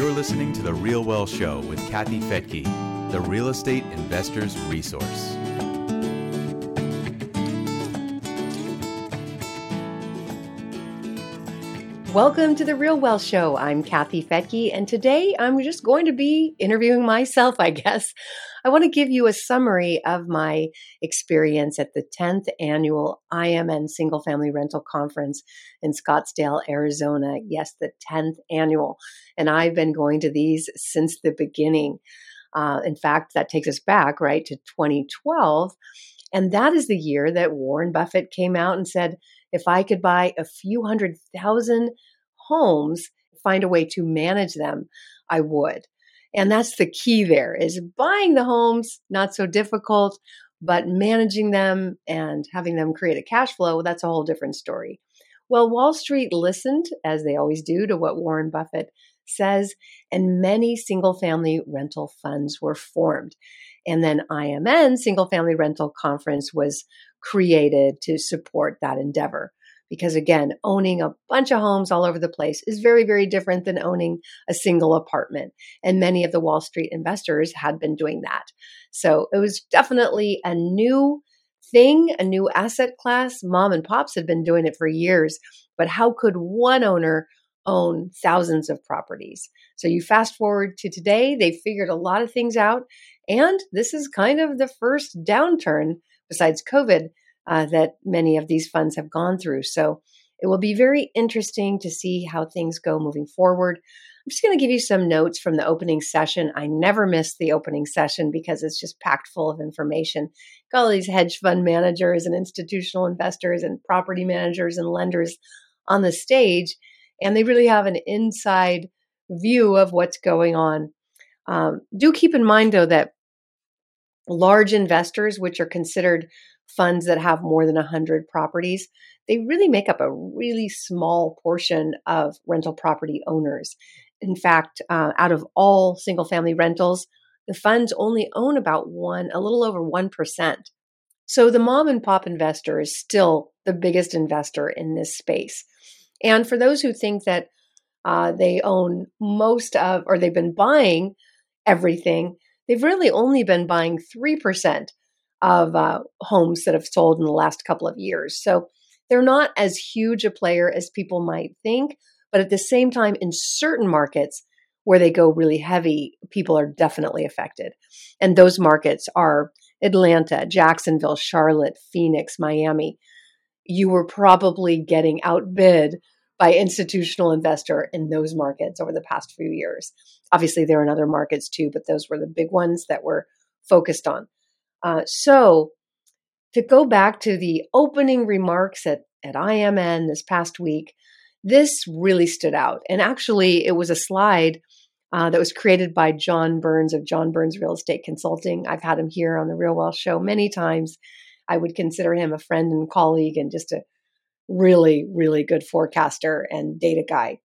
You're listening to The Real Wealth Show with Kathy Fettke, the real estate investor's resource. Welcome to the Real Wealth Show. I'm Kathy Fettke, and today I'm just going to be interviewing myself, I guess. I want to give you a summary of my experience at the 10th annual IMN Single Family Rental Conference in Scottsdale, Arizona. Yes, the 10th annual. And I've been going to these since the beginning. Uh, in fact, that takes us back, right, to 2012. And that is the year that Warren Buffett came out and said, if I could buy a few hundred thousand homes, find a way to manage them, I would. And that's the key there is buying the homes, not so difficult, but managing them and having them create a cash flow, that's a whole different story. Well, Wall Street listened, as they always do, to what Warren Buffett says, and many single family rental funds were formed. And then IMN, Single Family Rental Conference, was created to support that endeavor because again, owning a bunch of homes all over the place is very, very different than owning a single apartment. And many of the Wall Street investors had been doing that. So it was definitely a new thing, a new asset class. Mom and pops had been doing it for years, but how could one owner own thousands of properties? So you fast forward to today, they figured a lot of things out. And this is kind of the first downturn besides COVID uh, that many of these funds have gone through. So it will be very interesting to see how things go moving forward. I'm just going to give you some notes from the opening session. I never miss the opening session because it's just packed full of information. Got all these hedge fund managers and institutional investors and property managers and lenders on the stage, and they really have an inside view of what's going on. Um, do keep in mind, though, that large investors, which are considered funds that have more than 100 properties, they really make up a really small portion of rental property owners. In fact, uh, out of all single family rentals, the funds only own about one, a little over 1%. So the mom and pop investor is still the biggest investor in this space. And for those who think that uh, they own most of, or they've been buying everything, they've really only been buying 3% of uh, homes that have sold in the last couple of years. So they're not as huge a player as people might think. But at the same time, in certain markets where they go really heavy, people are definitely affected. And those markets are Atlanta, Jacksonville, Charlotte, Phoenix, Miami. You were probably getting outbid by institutional investor in those markets over the past few years. Obviously, there are in other markets too, but those were the big ones that were focused on. Uh, so, to go back to the opening remarks at, at IMN this past week, this really stood out. And actually, it was a slide uh, that was created by John Burns of John Burns Real Estate Consulting. I've had him here on the Real Wealth Show many times. I would consider him a friend and colleague and just a really, really good forecaster and data guy.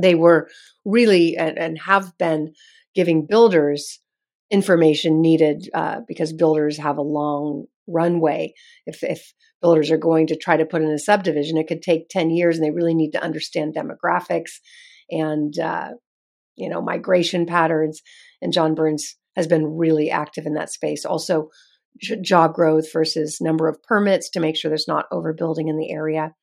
They were really and, and have been giving builders information needed uh, because builders have a long runway. If, if builders are going to try to put in a subdivision, it could take 10 years and they really need to understand demographics and, uh, you know, migration patterns. And John Burns has been really active in that space. Also, job growth versus number of permits to make sure there's not overbuilding in the area.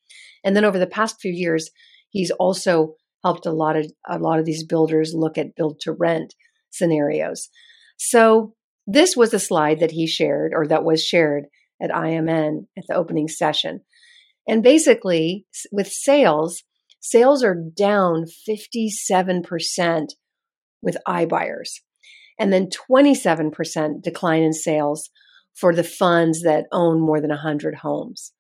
And then over the past few years, he's also helped a lot of a lot of these builders look at build to rent scenarios. So this was a slide that he shared or that was shared at IMN at the opening session. And basically, with sales, sales are down 57% with iBuyers, and then 27% decline in sales for the funds that own more than 100 homes.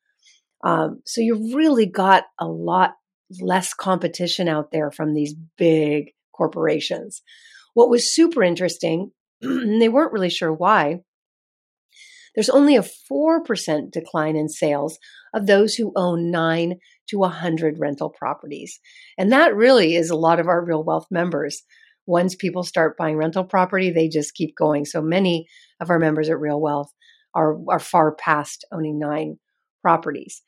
Um, so you've really got a lot less competition out there from these big corporations. What was super interesting they weren't really sure why. There's only a 4% decline in sales of those who own 9 to 100 rental properties. And that really is a lot of our real wealth members. Once people start buying rental property, they just keep going. So many of our members at Real Wealth are, are far past owning nine properties.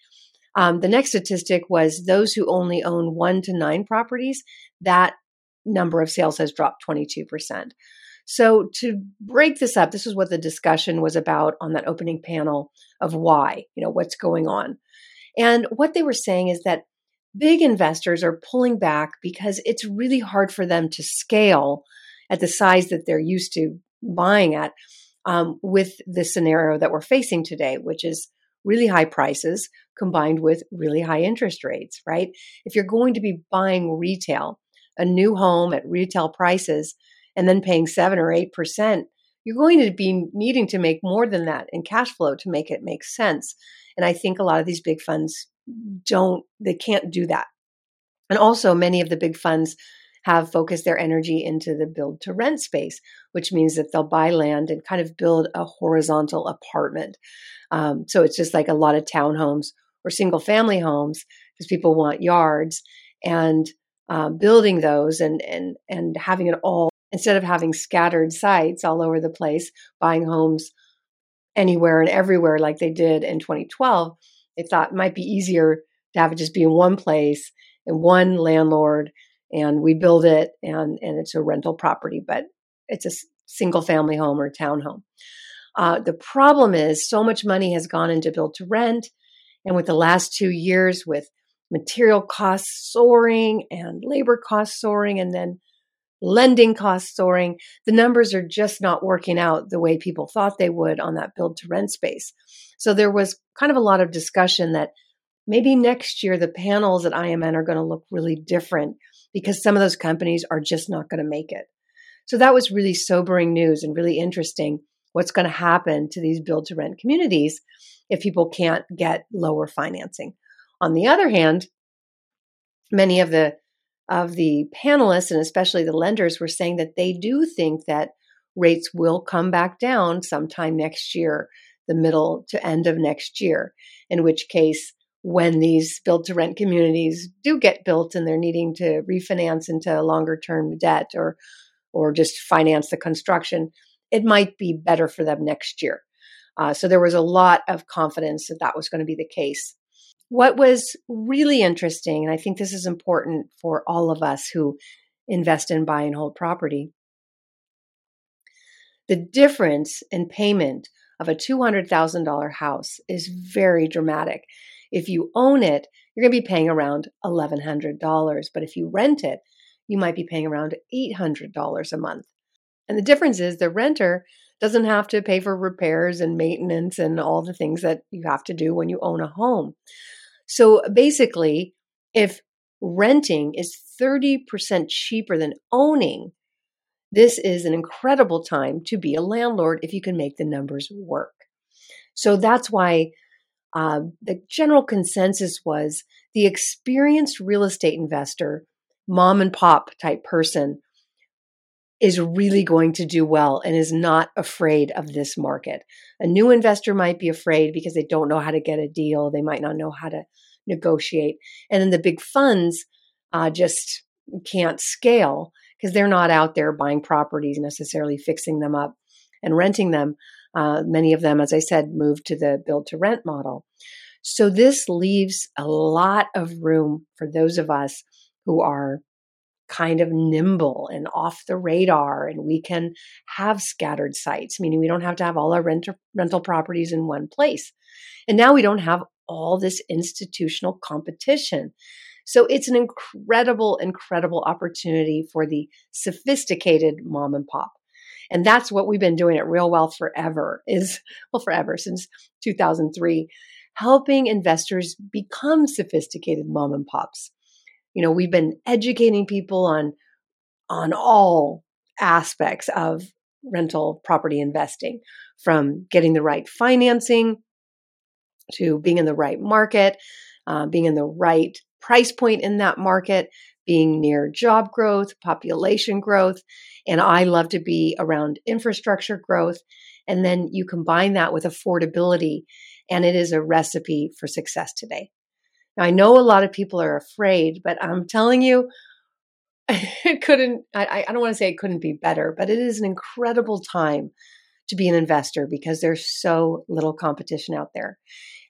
Um, the next statistic was those who only own one to nine properties. That number of sales has dropped 22%. So, to break this up, this is what the discussion was about on that opening panel of why, you know, what's going on. And what they were saying is that big investors are pulling back because it's really hard for them to scale at the size that they're used to buying at um, with the scenario that we're facing today, which is really high prices combined with really high interest rates, right? If you're going to be buying retail, a new home at retail prices, and then paying seven or eight percent, you're going to be needing to make more than that in cash flow to make it make sense. And I think a lot of these big funds don't, they can't do that. And also, many of the big funds have focused their energy into the build to rent space, which means that they'll buy land and kind of build a horizontal apartment. Um, so it's just like a lot of townhomes or single family homes because people want yards and uh, building those and and and having it all instead of having scattered sites all over the place, buying homes anywhere and everywhere like they did in 2012, they thought it might be easier to have it just be in one place and one landlord and we build it and, and it's a rental property, but it's a single family home or townhome. Uh, the problem is so much money has gone into build to rent. And with the last two years, with material costs soaring and labor costs soaring, and then lending costs soaring, the numbers are just not working out the way people thought they would on that build to rent space. So there was kind of a lot of discussion that maybe next year the panels at IMN are going to look really different because some of those companies are just not going to make it. So that was really sobering news and really interesting what's going to happen to these build to rent communities if people can't get lower financing. On the other hand, many of the of the panelists and especially the lenders were saying that they do think that rates will come back down sometime next year, the middle to end of next year, in which case when these build to rent communities do get built and they're needing to refinance into longer term debt or or just finance the construction it might be better for them next year. Uh, so there was a lot of confidence that that was going to be the case what was really interesting and i think this is important for all of us who invest in buy and hold property the difference in payment of a $200,000 house is very dramatic. If you own it, you're going to be paying around $1,100. But if you rent it, you might be paying around $800 a month. And the difference is the renter doesn't have to pay for repairs and maintenance and all the things that you have to do when you own a home. So basically, if renting is 30% cheaper than owning, this is an incredible time to be a landlord if you can make the numbers work. So that's why uh, the general consensus was the experienced real estate investor, mom and pop type person, is really going to do well and is not afraid of this market. A new investor might be afraid because they don't know how to get a deal, they might not know how to negotiate. And then the big funds uh, just can't scale because they're not out there buying properties necessarily, fixing them up and renting them. Uh, many of them, as I said, moved to the build to rent model. So this leaves a lot of room for those of us who are kind of nimble and off the radar and we can have scattered sites meaning we don't have to have all our rent- rental properties in one place. And now we don't have all this institutional competition. So it's an incredible incredible opportunity for the sophisticated mom and pop. And that's what we've been doing at Real Wealth forever is, well, forever since 2003, helping investors become sophisticated mom and pops. You know, we've been educating people on, on all aspects of rental property investing from getting the right financing to being in the right market, uh, being in the right price point in that market, being near job growth, population growth. And I love to be around infrastructure growth. And then you combine that with affordability, and it is a recipe for success today. Now, I know a lot of people are afraid, but I'm telling you, it couldn't, I, I don't want to say it couldn't be better, but it is an incredible time to be an investor because there's so little competition out there.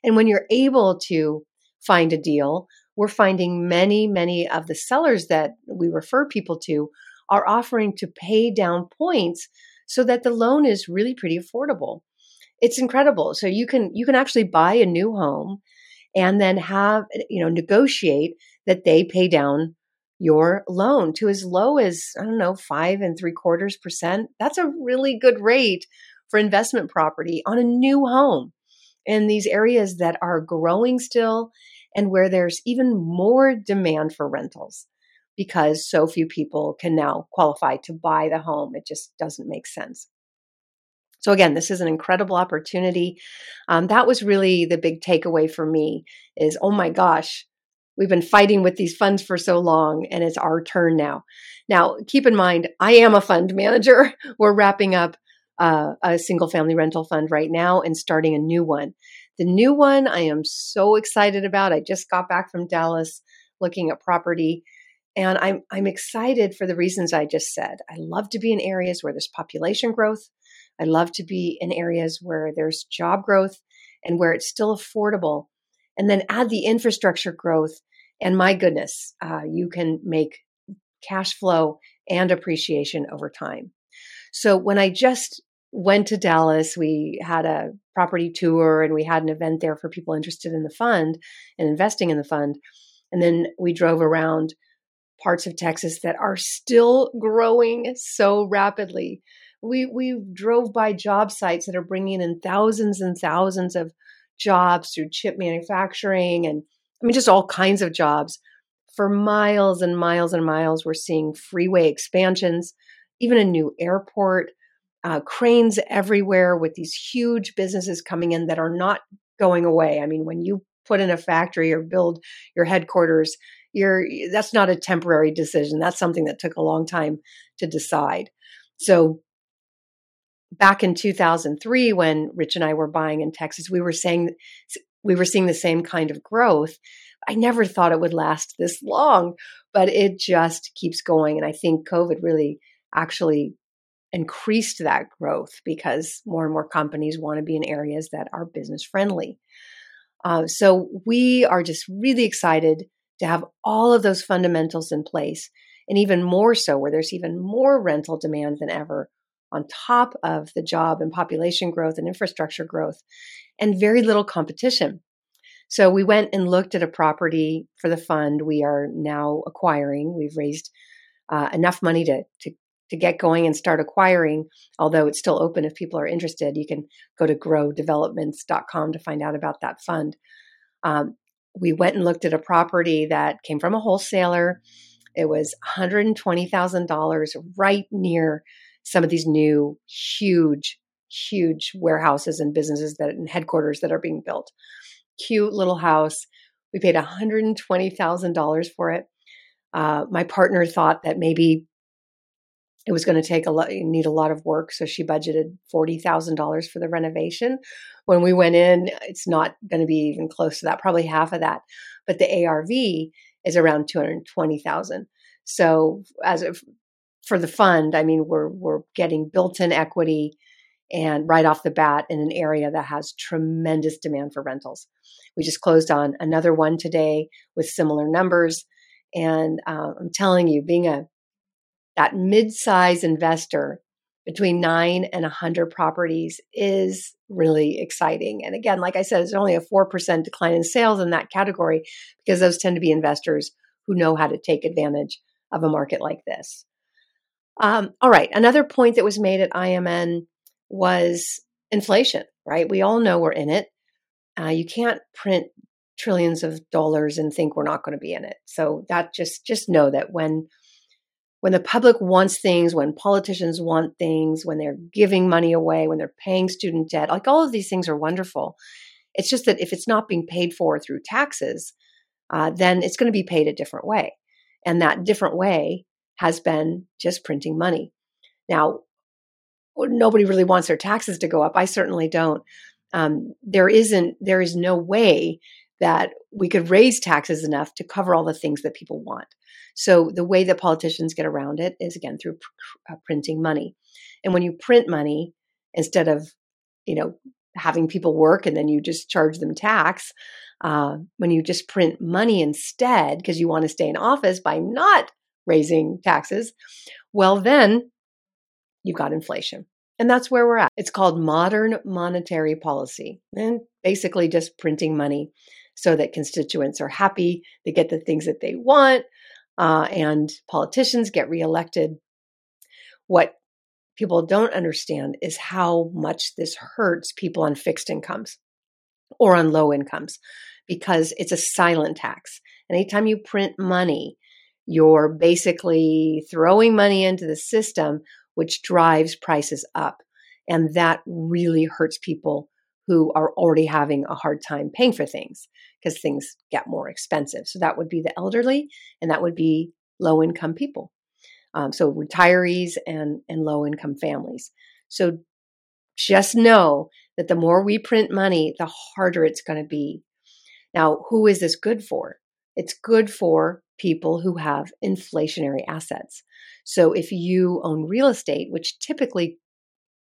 And when you're able to find a deal we're finding many, many of the sellers that we refer people to are offering to pay down points so that the loan is really pretty affordable. It's incredible. So you can you can actually buy a new home and then have you know negotiate that they pay down your loan to as low as I don't know five and three quarters percent. That's a really good rate for investment property on a new home in these areas that are growing still and where there's even more demand for rentals because so few people can now qualify to buy the home. It just doesn't make sense. So again, this is an incredible opportunity. Um, that was really the big takeaway for me is, oh my gosh, we've been fighting with these funds for so long and it's our turn now. Now, keep in mind, I am a fund manager. We're wrapping up uh, a single family rental fund right now and starting a new one. The new one I am so excited about. I just got back from Dallas looking at property and I'm I'm excited for the reasons I just said. I love to be in areas where there's population growth. I love to be in areas where there's job growth and where it's still affordable. And then add the infrastructure growth. And my goodness, uh, you can make cash flow and appreciation over time. So when I just went to Dallas, we had a property tour and we had an event there for people interested in the fund and investing in the fund. And then we drove around parts of Texas that are still growing so rapidly. We we drove by job sites that are bringing in thousands and thousands of jobs through chip manufacturing and I mean just all kinds of jobs. For miles and miles and miles, we're seeing freeway expansions, even a new airport, uh, cranes everywhere with these huge businesses coming in that are not going away. I mean, when you put in a factory or build your headquarters, you're that's not a temporary decision. That's something that took a long time to decide. So back in 2003 when Rich and I were buying in Texas, we were saying we were seeing the same kind of growth. I never thought it would last this long, but it just keeps going and I think COVID really actually increased that growth because more and more companies want to be in areas that are business friendly. Uh, so we are just really excited to have all of those fundamentals in place, and even more so where there's even more rental demand than ever on top of the job and population growth and infrastructure growth, and very little competition. So we went and looked at a property for the fund we are now acquiring. We've raised uh, enough money to, to to get going and start acquiring, although it's still open if people are interested. You can go to growdevelopments.com to find out about that fund. Um, we went and looked at a property that came from a wholesaler. It was $120,000 right near some of these new huge, huge warehouses and businesses that and headquarters that are being built. Cute little house. We paid $120,000 for it. Uh, my partner thought that maybe it was going to take a lot, need a lot of work. So she budgeted $40,000 for the renovation. When we went in, it's not going to be even close to that, probably half of that. But the ARV is around 220,000. So as of, for the fund, I mean, we're, we're getting built in equity and right off the bat in an area that has tremendous demand for rentals. We just closed on another one today with similar numbers. And uh, I'm telling you, being a that mid-size investor between nine and a 100 properties is really exciting. And again, like I said, it's only a 4% decline in sales in that category because those tend to be investors who know how to take advantage of a market like this. Um, all right, another point that was made at IMN was inflation, right? We all know we're in it. Uh, you can't print trillions of dollars and think we're not going to be in it. So that just just know that when when the public wants things, when politicians want things, when they're giving money away, when they're paying student debt, like all of these things are wonderful. It's just that if it's not being paid for through taxes, uh, then it's going to be paid a different way. And that different way has been just printing money. Now, nobody really wants their taxes to go up. I certainly don't. Um, there isn't, there is no way that we could raise taxes enough to cover all the things that people want. So the way that politicians get around it is again through pr- uh, printing money. And when you print money instead of, you know, having people work and then you just charge them tax. Uh, when you just print money instead because you want to stay in office by not raising taxes, well, then you've got inflation. And that's where we're at. It's called modern monetary policy and basically just printing money so that constituents are happy, they get the things that they want, uh, and politicians get reelected. What people don't understand is how much this hurts people on fixed incomes or on low incomes because it's a silent tax. Anytime you print money, you're basically throwing money into the system, which drives prices up. And that really hurts people who are already having a hard time paying for things because things get more expensive. So that would be the elderly and that would be low income people. Um, so retirees and, and low income families. So just know that the more we print money, the harder it's going to be. Now, who is this good for? It's good for people who have inflationary assets. So if you own real estate, which typically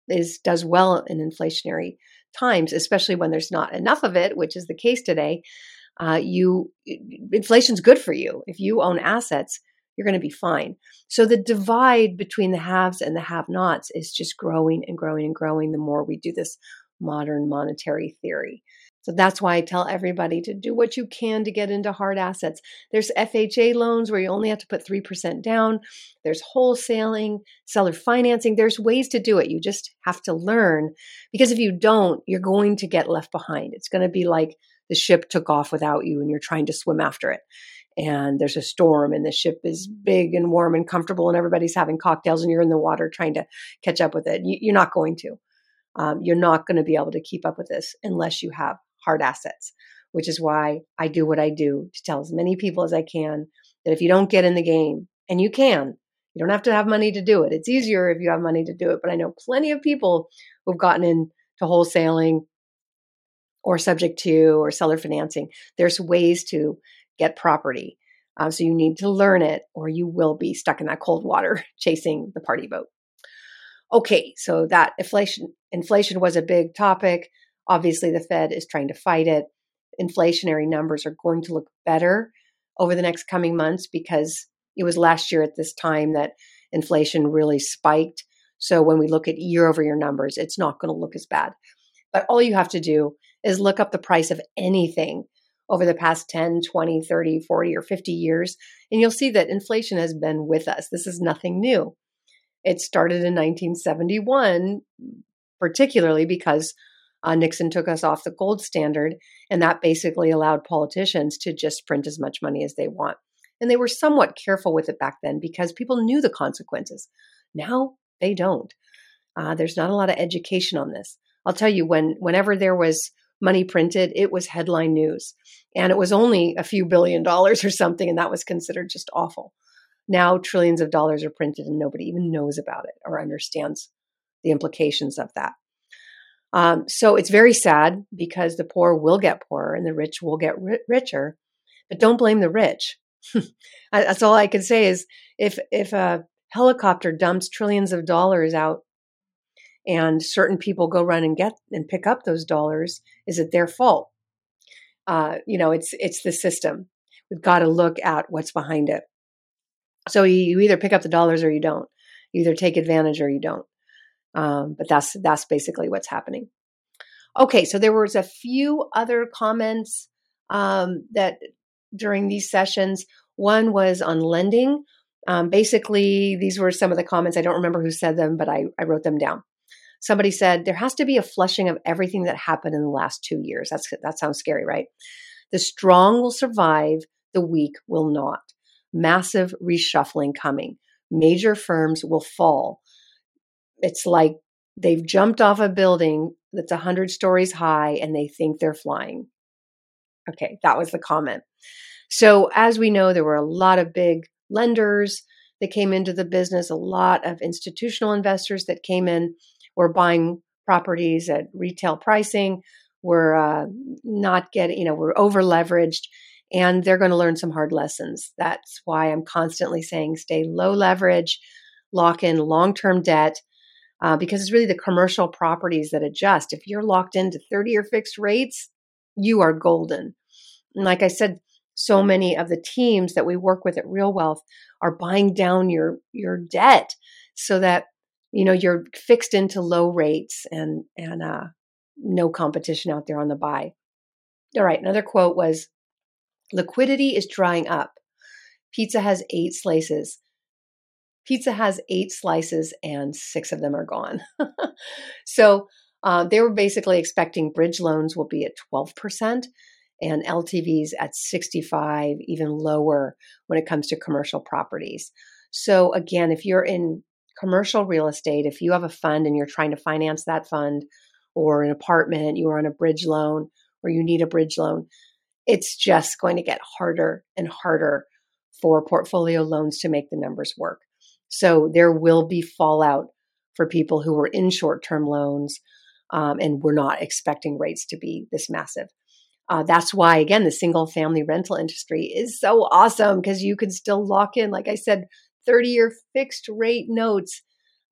is does well in inflationary times, especially when there's not enough of it, which is the case today, uh, you inflation's good for you. If you own assets, you're going to be fine. So the divide between the haves and the have-nots is just growing and growing and growing the more we do this modern monetary theory. So that's why I tell everybody to do what you can to get into hard assets. There's FHA loans where you only have to put 3% down. There's wholesaling, seller financing. There's ways to do it. You just have to learn because if you don't, you're going to get left behind. It's going to be like the ship took off without you and you're trying to swim after it. And there's a storm and the ship is big and warm and comfortable and everybody's having cocktails and you're in the water trying to catch up with it. You're not going to. Um, you're not going to be able to keep up with this unless you have hard assets, which is why I do what I do to tell as many people as I can that if you don't get in the game, and you can, you don't have to have money to do it. It's easier if you have money to do it. But I know plenty of people who've gotten into wholesaling or subject to or seller financing. There's ways to get property. Um, so you need to learn it or you will be stuck in that cold water chasing the party boat. Okay, so that inflation inflation was a big topic. Obviously, the Fed is trying to fight it. Inflationary numbers are going to look better over the next coming months because it was last year at this time that inflation really spiked. So when we look at year over year numbers, it's not going to look as bad. But all you have to do is look up the price of anything over the past 10, 20, 30, 40, or 50 years, and you'll see that inflation has been with us. This is nothing new. It started in 1971, particularly because uh, Nixon took us off the gold standard, and that basically allowed politicians to just print as much money as they want. And they were somewhat careful with it back then because people knew the consequences. Now they don't. Uh, there's not a lot of education on this. I'll tell you, when whenever there was money printed, it was headline news, and it was only a few billion dollars or something, and that was considered just awful. Now trillions of dollars are printed, and nobody even knows about it or understands the implications of that. Um, so it's very sad because the poor will get poorer and the rich will get ri- richer. But don't blame the rich. That's all I can say is if if a helicopter dumps trillions of dollars out and certain people go run and get and pick up those dollars, is it their fault? Uh, you know, it's it's the system. We've got to look at what's behind it. So you, you either pick up the dollars or you don't. You either take advantage or you don't. Um, but that's that's basically what's happening. Okay, so there was a few other comments um, that during these sessions. One was on lending. Um, basically, these were some of the comments. I don't remember who said them, but I, I wrote them down. Somebody said there has to be a flushing of everything that happened in the last two years. That's that sounds scary, right? The strong will survive, the weak will not. Massive reshuffling coming. Major firms will fall it's like they've jumped off a building that's 100 stories high and they think they're flying. Okay, that was the comment. So, as we know, there were a lot of big lenders that came into the business, a lot of institutional investors that came in, were buying properties at retail pricing, were uh, not getting, you know, were over leveraged, and they're going to learn some hard lessons. That's why I'm constantly saying stay low leverage, lock in long term debt, uh, because it's really the commercial properties that adjust. If you're locked into 30 year fixed rates, you are golden. And like I said, so many of the teams that we work with at Real Wealth are buying down your your debt so that you know you're fixed into low rates and and uh, no competition out there on the buy. All right, another quote was liquidity is drying up. Pizza has eight slices. Pizza has eight slices and six of them are gone. so uh, they were basically expecting bridge loans will be at 12% and LTVs at 65, even lower when it comes to commercial properties. So, again, if you're in commercial real estate, if you have a fund and you're trying to finance that fund or an apartment, you are on a bridge loan or you need a bridge loan, it's just going to get harder and harder for portfolio loans to make the numbers work. So, there will be fallout for people who were in short term loans um, and we're not expecting rates to be this massive. Uh, that's why, again, the single family rental industry is so awesome because you can still lock in, like I said, 30 year fixed rate notes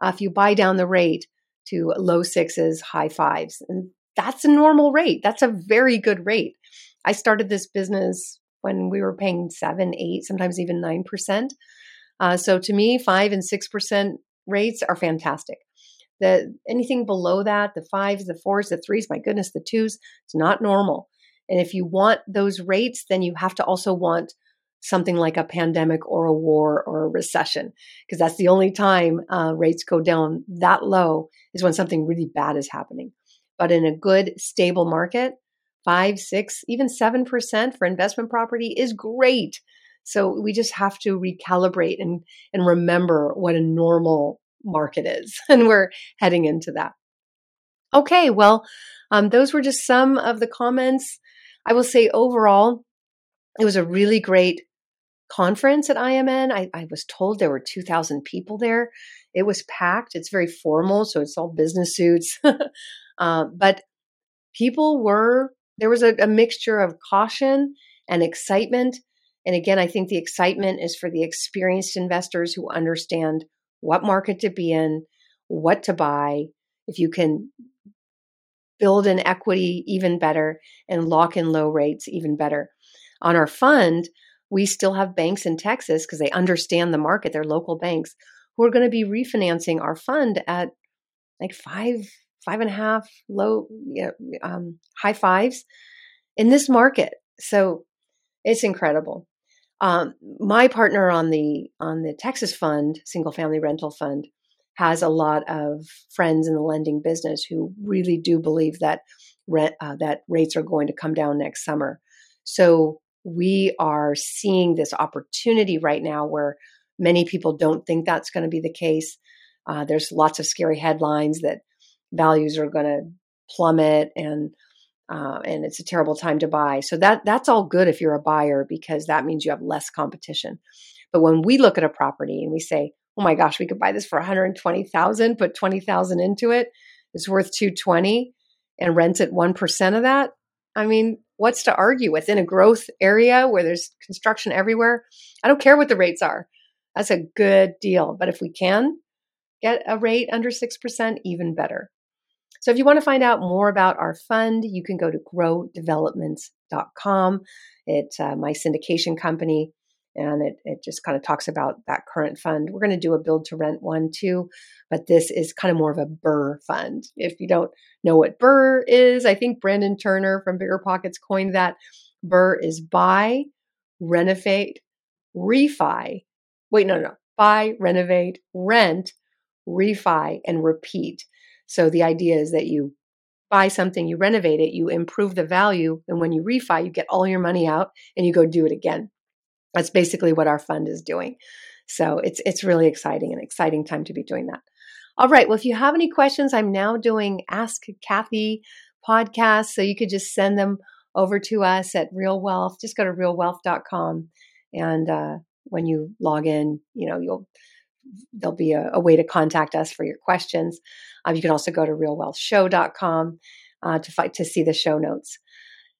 uh, if you buy down the rate to low sixes, high fives. And that's a normal rate. That's a very good rate. I started this business when we were paying seven, eight, sometimes even 9%. Uh, so to me, five and 6% rates are fantastic. The anything below that, the fives, the fours, the threes, my goodness, the twos, it's not normal. And if you want those rates, then you have to also want something like a pandemic or a war or a recession, because that's the only time uh, rates go down that low is when something really bad is happening. But in a good, stable market, five, six, even 7% for investment property is great. So we just have to recalibrate and, and remember what a normal market is. And we're heading into that. Okay, well, um, those were just some of the comments. I will say overall, it was a really great conference at IMN. I, I was told there were 2,000 people there. It was packed. It's very formal, so it's all business suits. uh, but people were, there was a, a mixture of caution and excitement. And again, I think the excitement is for the experienced investors who understand what market to be in, what to buy. If you can build an equity even better and lock in low rates even better. On our fund, we still have banks in Texas because they understand the market, they're local banks who are going to be refinancing our fund at like five, five and a half, low, um, high fives in this market. So it's incredible. Um, my partner on the on the Texas fund, single family rental fund, has a lot of friends in the lending business who really do believe that rent uh, that rates are going to come down next summer. So we are seeing this opportunity right now where many people don't think that's going to be the case. Uh, there's lots of scary headlines that values are going to plummet and uh, and it's a terrible time to buy. So that that's all good if you're a buyer because that means you have less competition. But when we look at a property and we say, "Oh my gosh, we could buy this for 120,000, put 20,000 into it, it's worth 220 and rent it 1% of that." I mean, what's to argue with in a growth area where there's construction everywhere? I don't care what the rates are. That's a good deal. But if we can get a rate under 6%, even better. So if you want to find out more about our fund, you can go to growdevelopments.com. It's uh, my syndication company, and it, it just kind of talks about that current fund. We're going to do a build to rent one too, but this is kind of more of a BRRRR fund. If you don't know what BRRRR is, I think Brandon Turner from Bigger Pockets coined that. BRRRR is buy, renovate, refi. Wait, no, no, buy, renovate, rent, refi, and repeat. So the idea is that you buy something, you renovate it, you improve the value, and when you refi, you get all your money out and you go do it again. That's basically what our fund is doing. So it's it's really exciting, an exciting time to be doing that. All right. Well, if you have any questions, I'm now doing Ask Kathy podcast. So you could just send them over to us at Real Wealth. Just go to realwealth.com. And uh, when you log in, you know, you'll there'll be a, a, way to contact us for your questions. Um, you can also go to realwealthshow.com uh, to fight to see the show notes.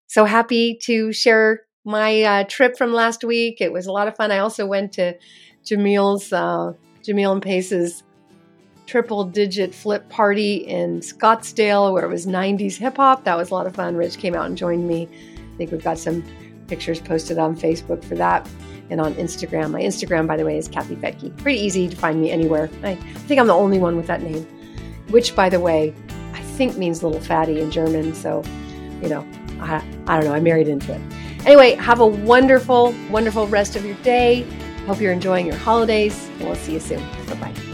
So happy to share my uh, trip from last week. It was a lot of fun. I also went to Jamil's, uh, Jamil and Pace's triple digit flip party in Scottsdale where it was 90s hip hop. That was a lot of fun. Rich came out and joined me. I think we've got some pictures posted on Facebook for that and on Instagram. My Instagram, by the way, is Kathy Fettke. Pretty easy to find me anywhere. I think I'm the only one with that name, which, by the way, I think means little fatty in German. So, you know, I, I don't know. I married into it. Anyway, have a wonderful, wonderful rest of your day. Hope you're enjoying your holidays, and we'll see you soon. Bye bye.